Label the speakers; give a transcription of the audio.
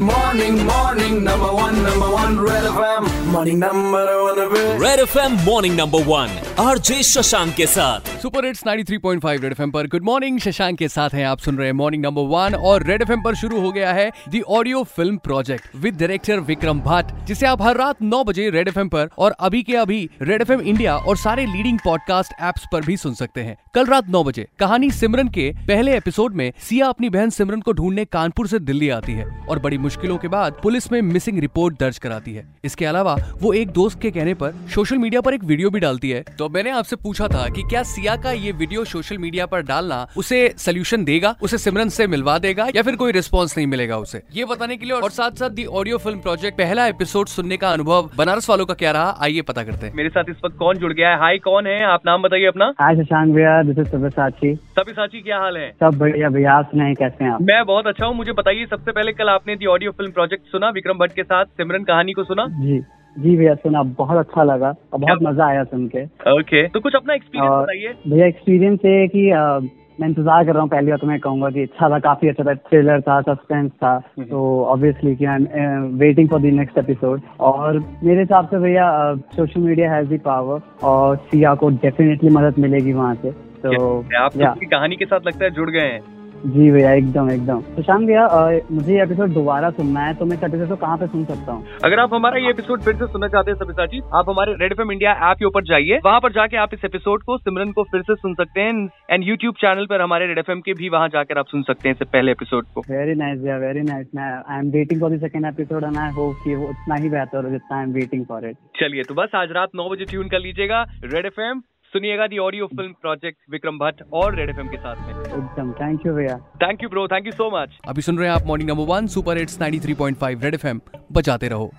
Speaker 1: Morning, morning, number one, number one, Red FM. Morning, number one,
Speaker 2: red F M morning number one RJ Shashank के साथ.
Speaker 3: Super hits 93.5 red FM पर. Good morning Shashank के साथ हैं आप सुन रहे हैं मॉर्निंग नंबर वन और रेड एफएम पर शुरू हो गया है the audio film project with director Vikram Bhatt जिसे आप हर रात 9 बजे रेड एफएम पर और अभी के अभी रेड एफएम इंडिया और सारे लीडिंग पॉडकास्ट एप्स पर भी सुन सकते हैं। कल रात नौ बजे कहानी सिमरन के पहले एपिसोड में सिया अपनी बहन सिमरन को ढूँढने कानपुर से दिल्ली आती है और बड़ी मुश्किलों के बाद पुलिस में मिसिंग रिपोर्ट दर्ज कराती है। इसके अलावा वो एक दोस्त के कहने पर सोशल मीडिया पर एक वीडियो भी डालती है। तो मैंने आपसे पूछा था कि क्या सिया का ये वीडियो सोशल मीडिया पर डालना उसे सोल्यूशन देगा? उसे सिमरन से मिलवा देगा या फिर कोई रिस्पॉन्स नहीं मिलेगा उसे? ये बताने के लिए और साथ साथ दी ऑडियो फ़िल्म प्रोजेक्ट पहला एपिसोड सुनने का अनुभव बनारस वालों का क्या रहा? आइए पता करते हैं।
Speaker 4: मेरे साथ इस वक्त कौन जुड़ गया है? हाय कौन है? आप नाम बताइए अपना।
Speaker 5: हाय शशांक भैया दिस इज़
Speaker 4: सभी साची क्या हाल है?
Speaker 5: सब बढ़िया भैया आप सुनाए कैसे हैं आप?
Speaker 4: मैं बहुत अच्छा हूँ मुझे बताइए सबसे पहले कल आपने दी ऑडियो फ़िल्म प्रोजेक्ट सुना विक्रम भट्ट के साथ सिमरन कहानी को सुना?
Speaker 5: जी जी भैया सुना बहुत अच्छा लगा और बहुत मज़ा आया सुन के।
Speaker 4: ओके तो कुछ अपना एक्सपीरियंस बताइए।
Speaker 5: भैया एक्सपीरियंस ये है कि मैं इंतज़ार कर रहा हूँ पहली बार तो मैं कहूँगा कि अच्छा था काफ़ी अच्छा था थ्रिलर था सस्पेंस था तो ऑब्वियसली कि I am waiting for the next episode और मेरे हिसाब से भैया social media has the power और सिया को डेफिनेटली मदद मिलेगी वहाँ से। तो
Speaker 4: आप तो
Speaker 5: या।
Speaker 4: उसकी कहानी के साथ लगता है जुड़ गए हैं?
Speaker 5: जी भैया एकदम एकदम। सुशांत भैया मुझे ये एपिसोड दोबारा सुनना है तो मैं इस एपिसोड को कहाँ पे सुन सकता हूँ?
Speaker 4: अगर आप हमारा ये एपिसोड फिर से सुनना चाहते हैं सभी साची आप हमारे रेड एफ़ इंडिया ऐप के ऊपर जाइए। वहाँ पर जाके आप इस एपिसोड को सिमरन को फिर से सुन सकते हैं एंड यूट्यूब चैनल पर हमारे रेड एफएम के भी वहाँ जाकर आप सुन सकते हैं इससे पहले एपिसोड को।
Speaker 5: वेरी नाइस भैया वेरी नाइस मैं I am waiting for the second episode and I hope कि वो उतना ही बेहतर हो जितना I am waiting for it
Speaker 4: चलिए तो बस आज रात नौ बजे ट्यून कर लीजिएगा रेड एफएम सुनिएगा the audio film project Vikram Bhatt और रेड एफ़ के साथ में।
Speaker 5: एकदम थैंक यू भैया।
Speaker 4: Thank you bro thank you so much
Speaker 3: अभी सुन रहे हैं आप morning number one super hits nine three point five red FM बचाते रहो।